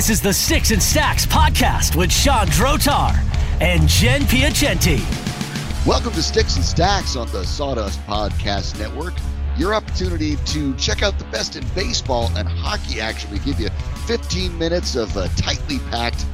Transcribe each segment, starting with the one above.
This is the Sticks and Stacks podcast with Sean Drotar and Jen Piacenti. Welcome to Sticks and Stacks on the Sawdust Podcast Network. Your opportunity to check out the best in baseball and hockey action. We give you 15 minutes of uh, tightly packed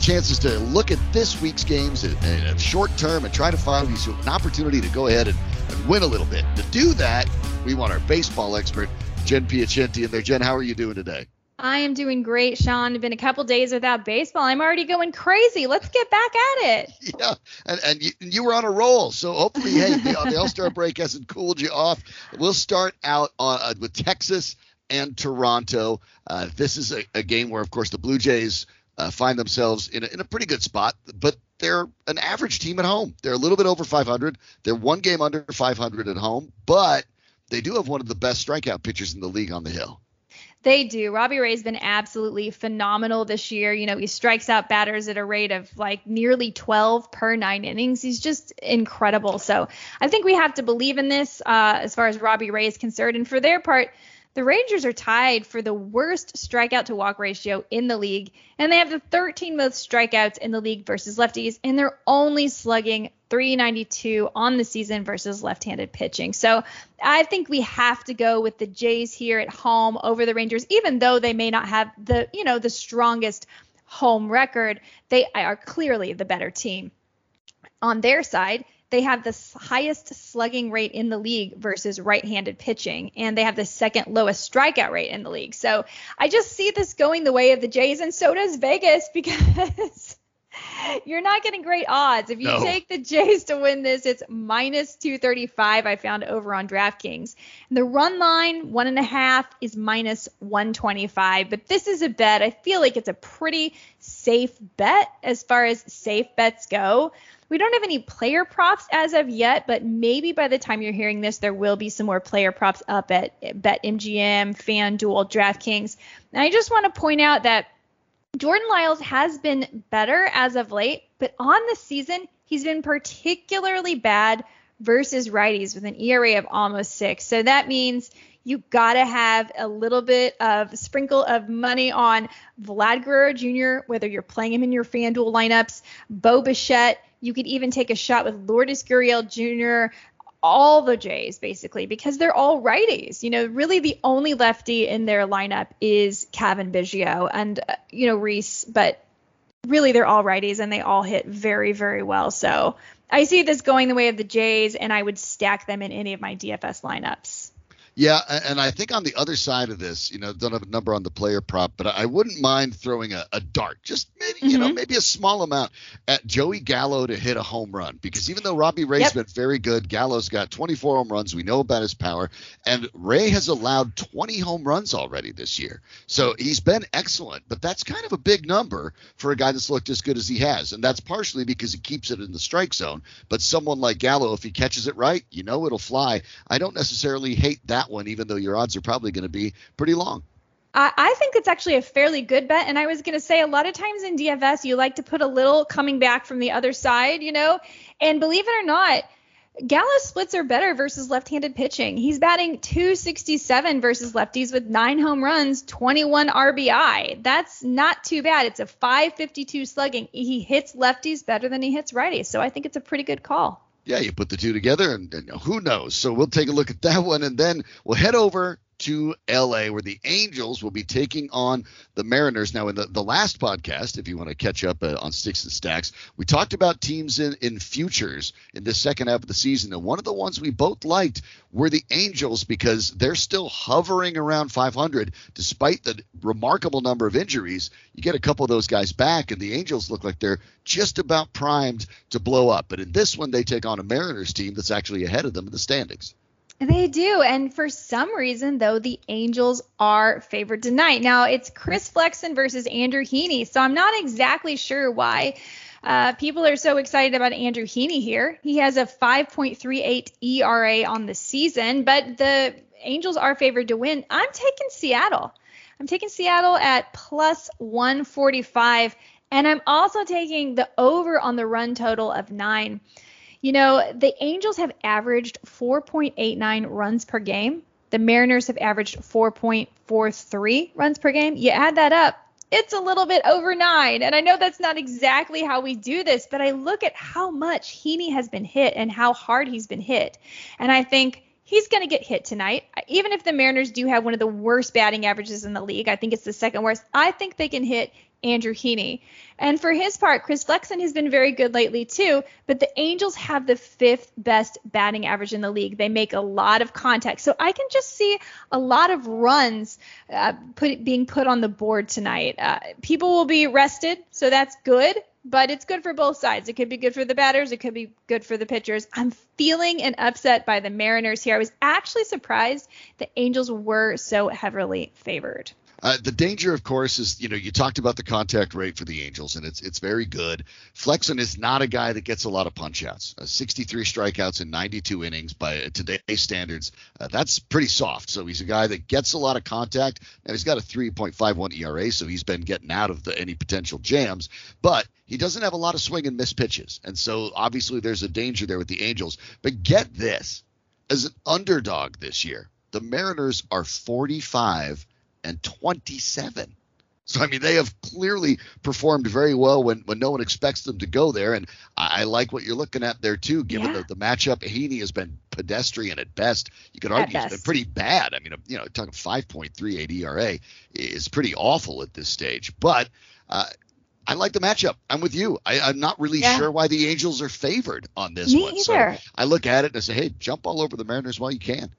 chances to look at this week's games in, short term and try to find you an opportunity to go ahead and, and win a little bit. To do that, we want our baseball expert, Jen Piacenti, in there. Jen, how are you doing today? I am doing great, Sean. Been a couple days without baseball. I'm already going crazy. Let's get back at it. Yeah, and and you, you were on a roll, so hopefully, hey, the, the All Star break hasn't cooled you off. We'll start out on, uh, with Texas and Toronto. Uh, this is a, a, game where, of course, the Blue Jays uh, find themselves in a, in a pretty good spot, but they're an average team at home. They're a little bit over 500. They're one game under 500 at home, but they do have one of the best strikeout pitchers in the league on the hill. They do. Robbie Ray's been absolutely phenomenal this year. You know, he strikes out batters at a rate of like nearly 12 per nine innings. He's just incredible. So I think we have to believe in this uh, as far as Robbie Ray is concerned. And for their part, the Rangers are tied for the worst strikeout to walk ratio in the league, and they have the 13 most strikeouts in the league versus lefties, and they're only slugging 392 on the season versus left-handed pitching. So I think we have to go with the Jays here at home over the Rangers, even though they may not have the, you know, the strongest home record. They are clearly the better team. On their side, they have the highest slugging rate in the league versus right-handed pitching, and they have the second lowest strikeout rate in the league. So I just see this going the way of the Jays, and so does Vegas because you're not getting great odds. If you no. take the Jays to win this, it's minus 235. I found over on DraftKings. And the run line one and a half is minus 125. But this is a bet. I feel like it's a pretty safe bet as far as safe bets go. We don't have any player props as of yet, but maybe by the time you're hearing this, there will be some more player props up at BetMGM, FanDuel, DraftKings. And I just want to point out that Jordan Lyles has been better as of late, but on the season, he's been particularly bad versus righties with an ERA of almost six. So that means you gotta have a little bit of sprinkle of money on Vlad Guerrero Jr., whether you're playing him in your FanDuel lineups, Bo Bichette, you could even take a shot with Lourdes Gurriel Jr., all the Jays basically, because they're all righties. You know, really the only lefty in their lineup is Cavan Biggio and, uh, you know, Reese, but really they're all righties and they all hit very, very well. So I see this going the way of the Jays and I would stack them in any of my DFS lineups. Yeah, and I think on the other side of this, you know, don't have a number on the player prop, but I wouldn't mind throwing a, a dart, just maybe, mm-hmm. you know, mm-hmm. maybe a small amount at Joey Gallo to hit a home run. Because even though Robbie Ray's yep. been very good, Gallo's got 24 home runs. We know about his power. And Ray has allowed 20 home runs already this year. So he's been excellent, but that's kind of a big number for a guy that's looked as good as he has. And that's partially because he keeps it in the strike zone. But someone like Gallo, if he catches it right, you know it'll fly. I don't necessarily hate that that one, even though your odds are probably going to be pretty long. I think it's actually a fairly good bet. And I was going to say, a lot of times in DFS, you like to put a little coming back from the other side, you know? And believe it or not, Gallo's splits are better versus left-handed pitching. He's batting 267 versus lefties with nine home runs, 21 RBI. That's not too bad. It's a 552 slugging. He hits lefties better than he hits righties. So I think it's a pretty good call yeah, you put the two together, and, and, who knows? So we'll take a look at that one, and then we'll head over to LA, where the Angels will be taking on the Mariners. Now, in the, the last podcast, if you want to catch up uh, on Sticks and Stacks, we talked about teams in, in futures in the second half of the season. And one of the ones we both liked were the Angels because they're still hovering around 500 despite the remarkable number of injuries. You get a couple of those guys back, and the Angels look like they're just about primed to blow up. But in this one, they take on a Mariners team that's actually ahead of them in the standings. They do. And for some reason, though, the Angels are favored tonight. Now, it's Chris Flexen versus Andrew Heaney. So I'm not exactly sure why uh, people are so excited about Andrew Heaney here. He has a 5.38 ERA on the season, but the Angels are favored to win. I'm taking Seattle. I'm taking Seattle at plus 145. And I'm also taking the over on the run total of nine. You know, the Angels have averaged 4.89 runs per game. The Mariners have averaged 4.43 runs per game. You add that up, it's a little bit over nine. And I know that's not exactly how we do this, but I look at how much Heaney has been hit and how hard he's been hit. And I think he's going to get hit tonight. Even if the Mariners do have one of the worst batting averages in the league, I think it's the second worst. I think they can hit Andrew Heaney. And for his part, Chris Flexen has been very good lately too, but the Angels have the fifth best batting average in the league. They make a lot of contact. So I can just see a lot of runs uh, put, being put on the board tonight. Uh, people will be rested, so that's good. But it's good for both sides. It could be good for the batters. It could be good for the pitchers. I'm feeling an upset by the Mariners here. I was actually surprised the Angels were so heavily favored. Uh, the danger, of course, is you know you talked about the contact rate for the Angels, and it's it's very good. Flexen is not a guy that gets a lot of punchouts. Uh, 63 strikeouts in 92 innings by today's standards. Uh, that's pretty soft. So he's a guy that gets a lot of contact. Now he's got a 3.51 ERA, so he's been getting out of the, any potential jams. But he doesn't have a lot of swing and miss pitches, and so obviously there's a danger there with the Angels. But get this, as an underdog this year, the Mariners are 45 and 27. So I mean, they have clearly performed very well when, when no one expects them to go there, and I, I like what you're looking at there too. Given yeah. the, the matchup, Heaney has been pedestrian at best. You could argue it's been pretty bad. I mean, you know, talking 5.38 ERA is pretty awful at this stage. But uh, I like the matchup. I'm with you. I, am not really yeah. sure why the Angels are favored on this Me one. Either. So I look at it and I say, hey, jump all over the Mariners while you can.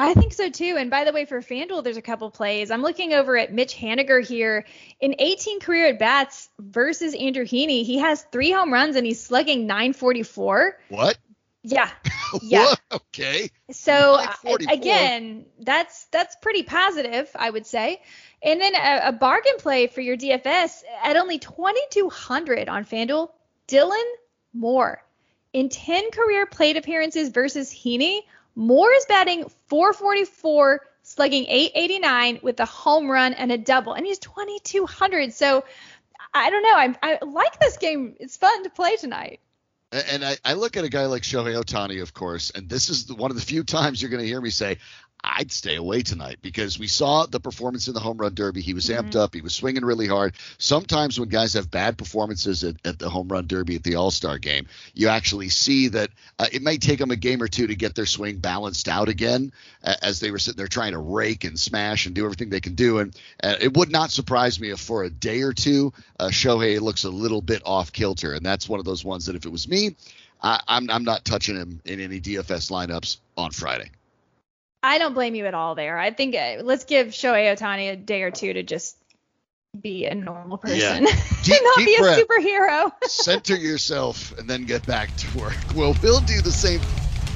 I think so too. And by the way, for FanDuel, there's a couple plays. I'm looking over at Mitch Haniger here. In 18 career at bats versus Andrew Heaney, he has three home runs and he's slugging 944. What? Yeah. Yeah. okay. So uh, again, that's that's pretty positive, I would say. And then a, a bargain play for your DFS at only 2200 on FanDuel, Dylan Moore. In 10 career plate appearances versus Heaney, Moore is batting 444, slugging 889 with a home run and a double, and he's 2200. So I don't know. I, I like this game. It's fun to play tonight. And I, I, look at a guy like Shohei Ohtani, of course, and this is one of the few times you're going to hear me say, I'd stay away tonight because we saw the performance in the home run derby. He was mm-hmm. amped up. He was swinging really hard. Sometimes when guys have bad performances at, at the home run derby at the All Star game, you actually see that uh, it may take them a game or two to get their swing balanced out again uh, as they were sitting there trying to rake and smash and do everything they can do. And uh, it would not surprise me if for a day or two, uh, Shohei looks a little bit off kilter. And that's one of those ones that if it was me, I, I'm, I'm not touching him in any DFS lineups on Friday. I don't blame you at all there. I think uh, let's give Shohei Ohtani a day or two to just be a normal person. Yeah. Deep, not be breath. a superhero. Center yourself and then get back to work. Well, we'll do the same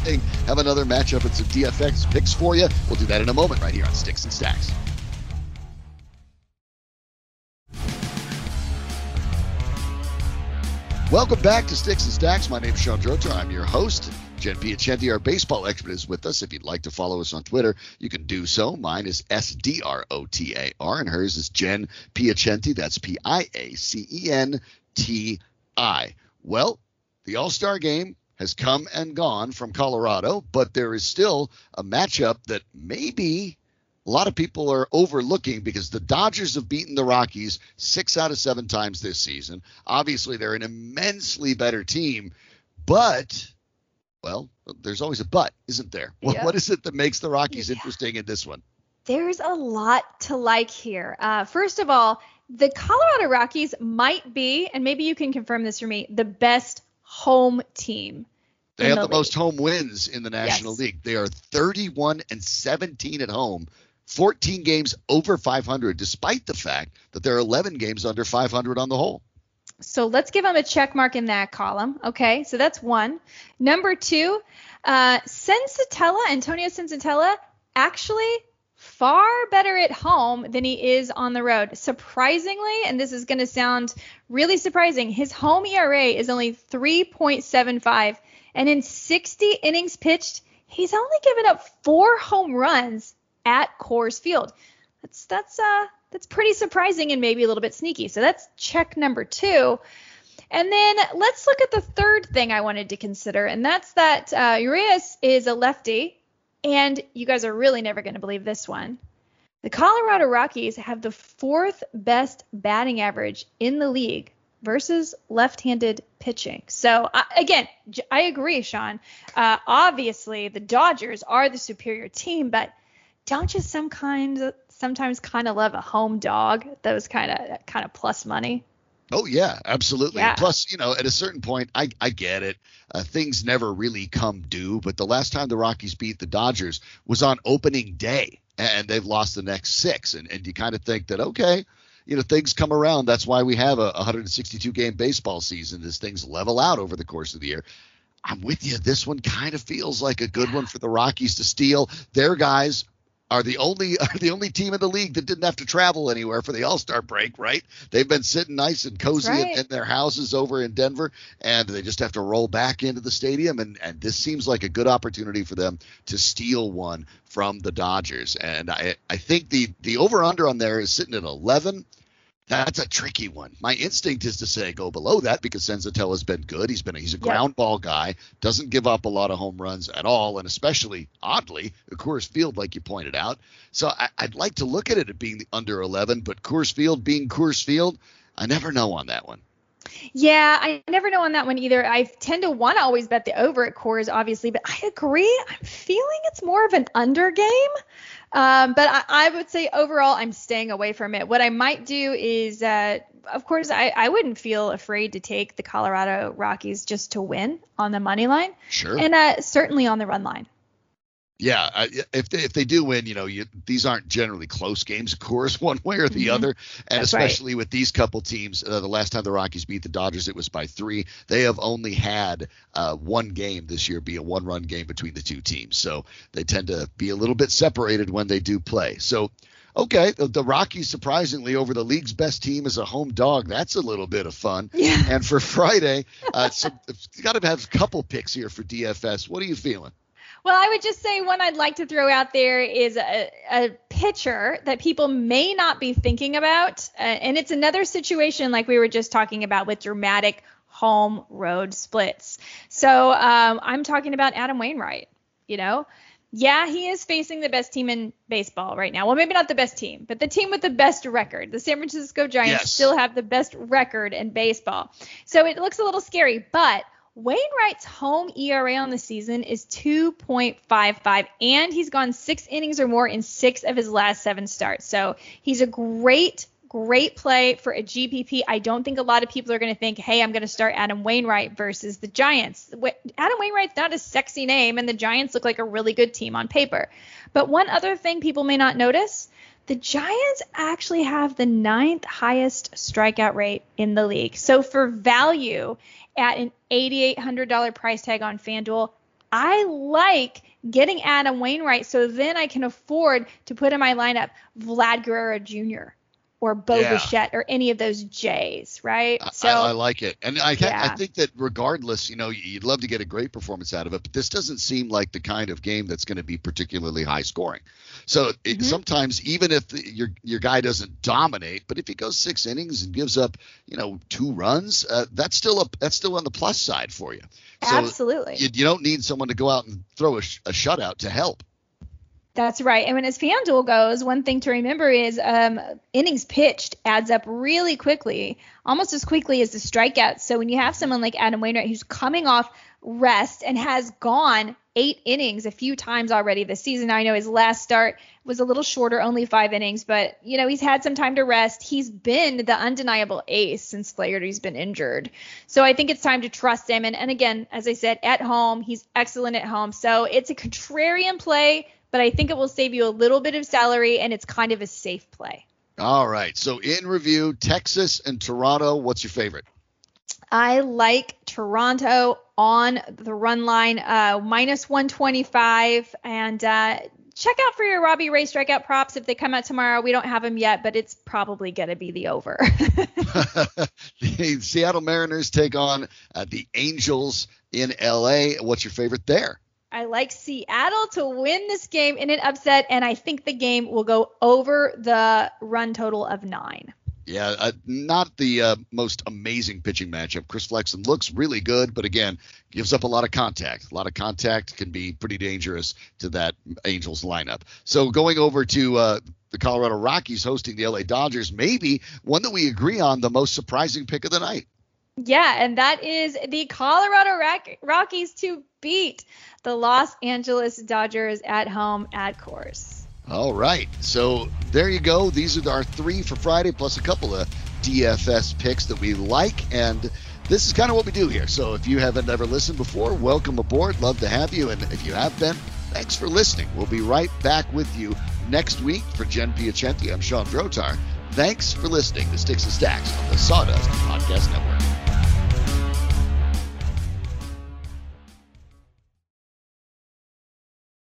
thing. Have another matchup and some DFS picks for you. We'll do that in a moment right here on Sticks and Stacks. Welcome back to Sticks and Stacks. My name is Sean Drotar. I'm your host. Jen Piacenti, our baseball expert, is with us. If you'd like to follow us on Twitter, you can do so. Mine is S D R O T A R, and hers is Jen Piacenti. That's P I A C E N T I. Well, the All Star game has come and gone from Colorado, but there is still a matchup that maybe a lot of people are overlooking because the Dodgers have beaten the Rockies six out of seven times this season. Obviously, they're an immensely better team, but well, there's always a but, isn't there? Yeah. What is it that makes the Rockies yeah. interesting in this one? There's a lot to like here. Uh, first of all, the Colorado Rockies might be, and maybe you can confirm this for me, the best home team. They have the, the most home wins in the National yes. League. They are 31 and 17 at home, 14 games over 500, despite the fact that there are 11 games under 500 on the whole. So let's give them a check mark in that column. Okay, so that's one. Number two, uh, Senzatela, Antonio Senzatela, actually far better at home than he is on the road. Surprisingly, and this is going to sound really surprising, his home ERA is only 3.75, and in 60 innings pitched, he's only given up four home runs at Coors Field. That's that's uh that's pretty surprising and maybe a little bit sneaky. So that's check number two. And then let's look at the third thing I wanted to consider, and that's that uh, Urias is a lefty, and you guys are really never going to believe this one. The Colorado Rockies have the fourth best batting average in the league versus left-handed pitching. So uh, again, I agree, Sean. Uh, obviously, the Dodgers are the superior team, but don't you some kind sometimes kind of love a home dog? Those kind of kind of plus money. Oh yeah, absolutely. Yeah. Plus, you know, at a certain point, I I get it. Uh, things never really come due, but the last time the Rockies beat the Dodgers was on opening day, and they've lost the next six, and and you kind of think that okay, you know things come around. That's why we have a 162 game baseball season. As things level out over the course of the year. I'm with you. This one kind of feels like a good one for the Rockies to steal. Their guys are the only are the only team in the league that didn't have to travel anywhere for the All Star break, right? They've been sitting nice and cozy right. in, in, their houses over in Denver, and they just have to roll back into the stadium. And and this seems like a good opportunity for them to steal one from the Dodgers. And I I think the the over under on there is sitting at 11. That's a tricky one. My instinct is to say go below that because Senzatela has been good. He's been a, he's a ground ball guy, doesn't give up a lot of home runs at all, and especially oddly, Coors Field, like you pointed out. So I, would like to look at it at being the under 11, but Coors Field being Coors Field, I never know on that one. Yeah, I never know on that one either. I tend to want to always bet the over at Coors, obviously, but I agree. I'm feeling it's more of an under game. Um, but I, I, would say overall, I'm staying away from it. What I might do is, uh, of course, I, I wouldn't feel afraid to take the Colorado Rockies just to win on the money line. Sure. And uh, certainly on the run line. Yeah, I, if they, if they do win, you know, you, these aren't generally close games, of course, one way or the mm-hmm. other, and That's especially right. with these couple teams. Uh, the last time the Rockies beat the Dodgers, it was by three. They have only had uh, one game this year be a one-run game between the two teams, so they tend to be a little bit separated when they do play. So. Okay, the, Rockies surprisingly over the league's best team as a home dog. That's a little bit of fun. Yeah. And for Friday, uh, got to have a couple picks here for DFS. What are you feeling? Well, I would just say one I'd like to throw out there is a, a pitcher that people may not be thinking about. Uh, and it's another situation like we were just talking about with dramatic home road splits. So um, I'm talking about Adam Wainwright. You know, yeah, he is facing the best team in baseball right now. Well, maybe not the best team, but the team with the best record. The San Francisco Giants yes. still have the best record in baseball. So it looks a little scary, but Wainwright's home ERA on the season is 2.55, and he's gone six innings or more in six of his last seven starts. So he's a great, great play for a GPP. I don't think a lot of people are going to think, hey, I'm going to start Adam Wainwright versus the Giants. Adam Wainwright's not a sexy name, and the Giants look like a really good team on paper. But one other thing people may not notice the Giants actually have the ninth highest strikeout rate in the league. So for value at an $8,800 price tag on FanDuel, I like getting Adam Wainwright so then I can afford to put in my lineup Vlad Guerrero Jr or Bo yeah. Bichette or any of those Jays, right? So I, I like it, and I, yeah. I think that regardless, you know, you'd love to get a great performance out of it, but this doesn't seem like the kind of game that's going to be particularly high scoring. So it, Mhm. sometimes, even if the, your your guy doesn't dominate, but if he goes six innings and gives up, you know, two runs, uh, that's still a that's still on the plus side for you. So Absolutely. you, you don't need someone to go out and throw a, sh- a shutout to help. That's right. And when as FanDuel goes, one thing to remember is um, innings pitched adds up really quickly, almost as quickly as the strikeouts. So when you have someone like Adam Wainwright who's coming off rest and has gone eight innings a few times already this season. I know his last start was a little shorter, only five innings, but you know he's had some time to rest. He's been the undeniable ace since Flaherty's been injured, so I think it's time to trust him. And, and again, as I said, at home he's excellent at home, so it's a contrarian play, but I think it will save you a little bit of salary and it's kind of a safe play. All right. So in review, Texas and Toronto. What's your favorite? I like Toronto on the run line, uh, minus 125. And uh, check out for your Robbie Ray strikeout props if they come out tomorrow. We don't have them yet, but it's probably going to be the over. the Seattle Mariners take on uh, the Angels in LA. What's your favorite there? I like Seattle to win this game in an upset, and I think the game will go over the run total of nine. Yeah, uh, not the uh, most amazing pitching matchup. Chris Flexen looks really good, but again, gives up a lot of contact. A lot of contact can be pretty dangerous to that Angels lineup. So going over to uh, the Colorado Rockies hosting the LA Dodgers, maybe one that we agree on the most surprising pick of the night. Yeah, and that is the Colorado Rock- Rockies to beat the Los Angeles Dodgers at home at Coors. All right. So there you go. These are our three for Friday, plus a couple of DFS picks that we like. And this is kind of what we do here. So if you haven't ever listened before, welcome aboard. Love to have you. And if you have been, thanks for listening. We'll be right back with you next week for Jen Piacenti. I'm Sean Drotar. Thanks for listening to Sticks and Stacks on the Sawdust Podcast Network.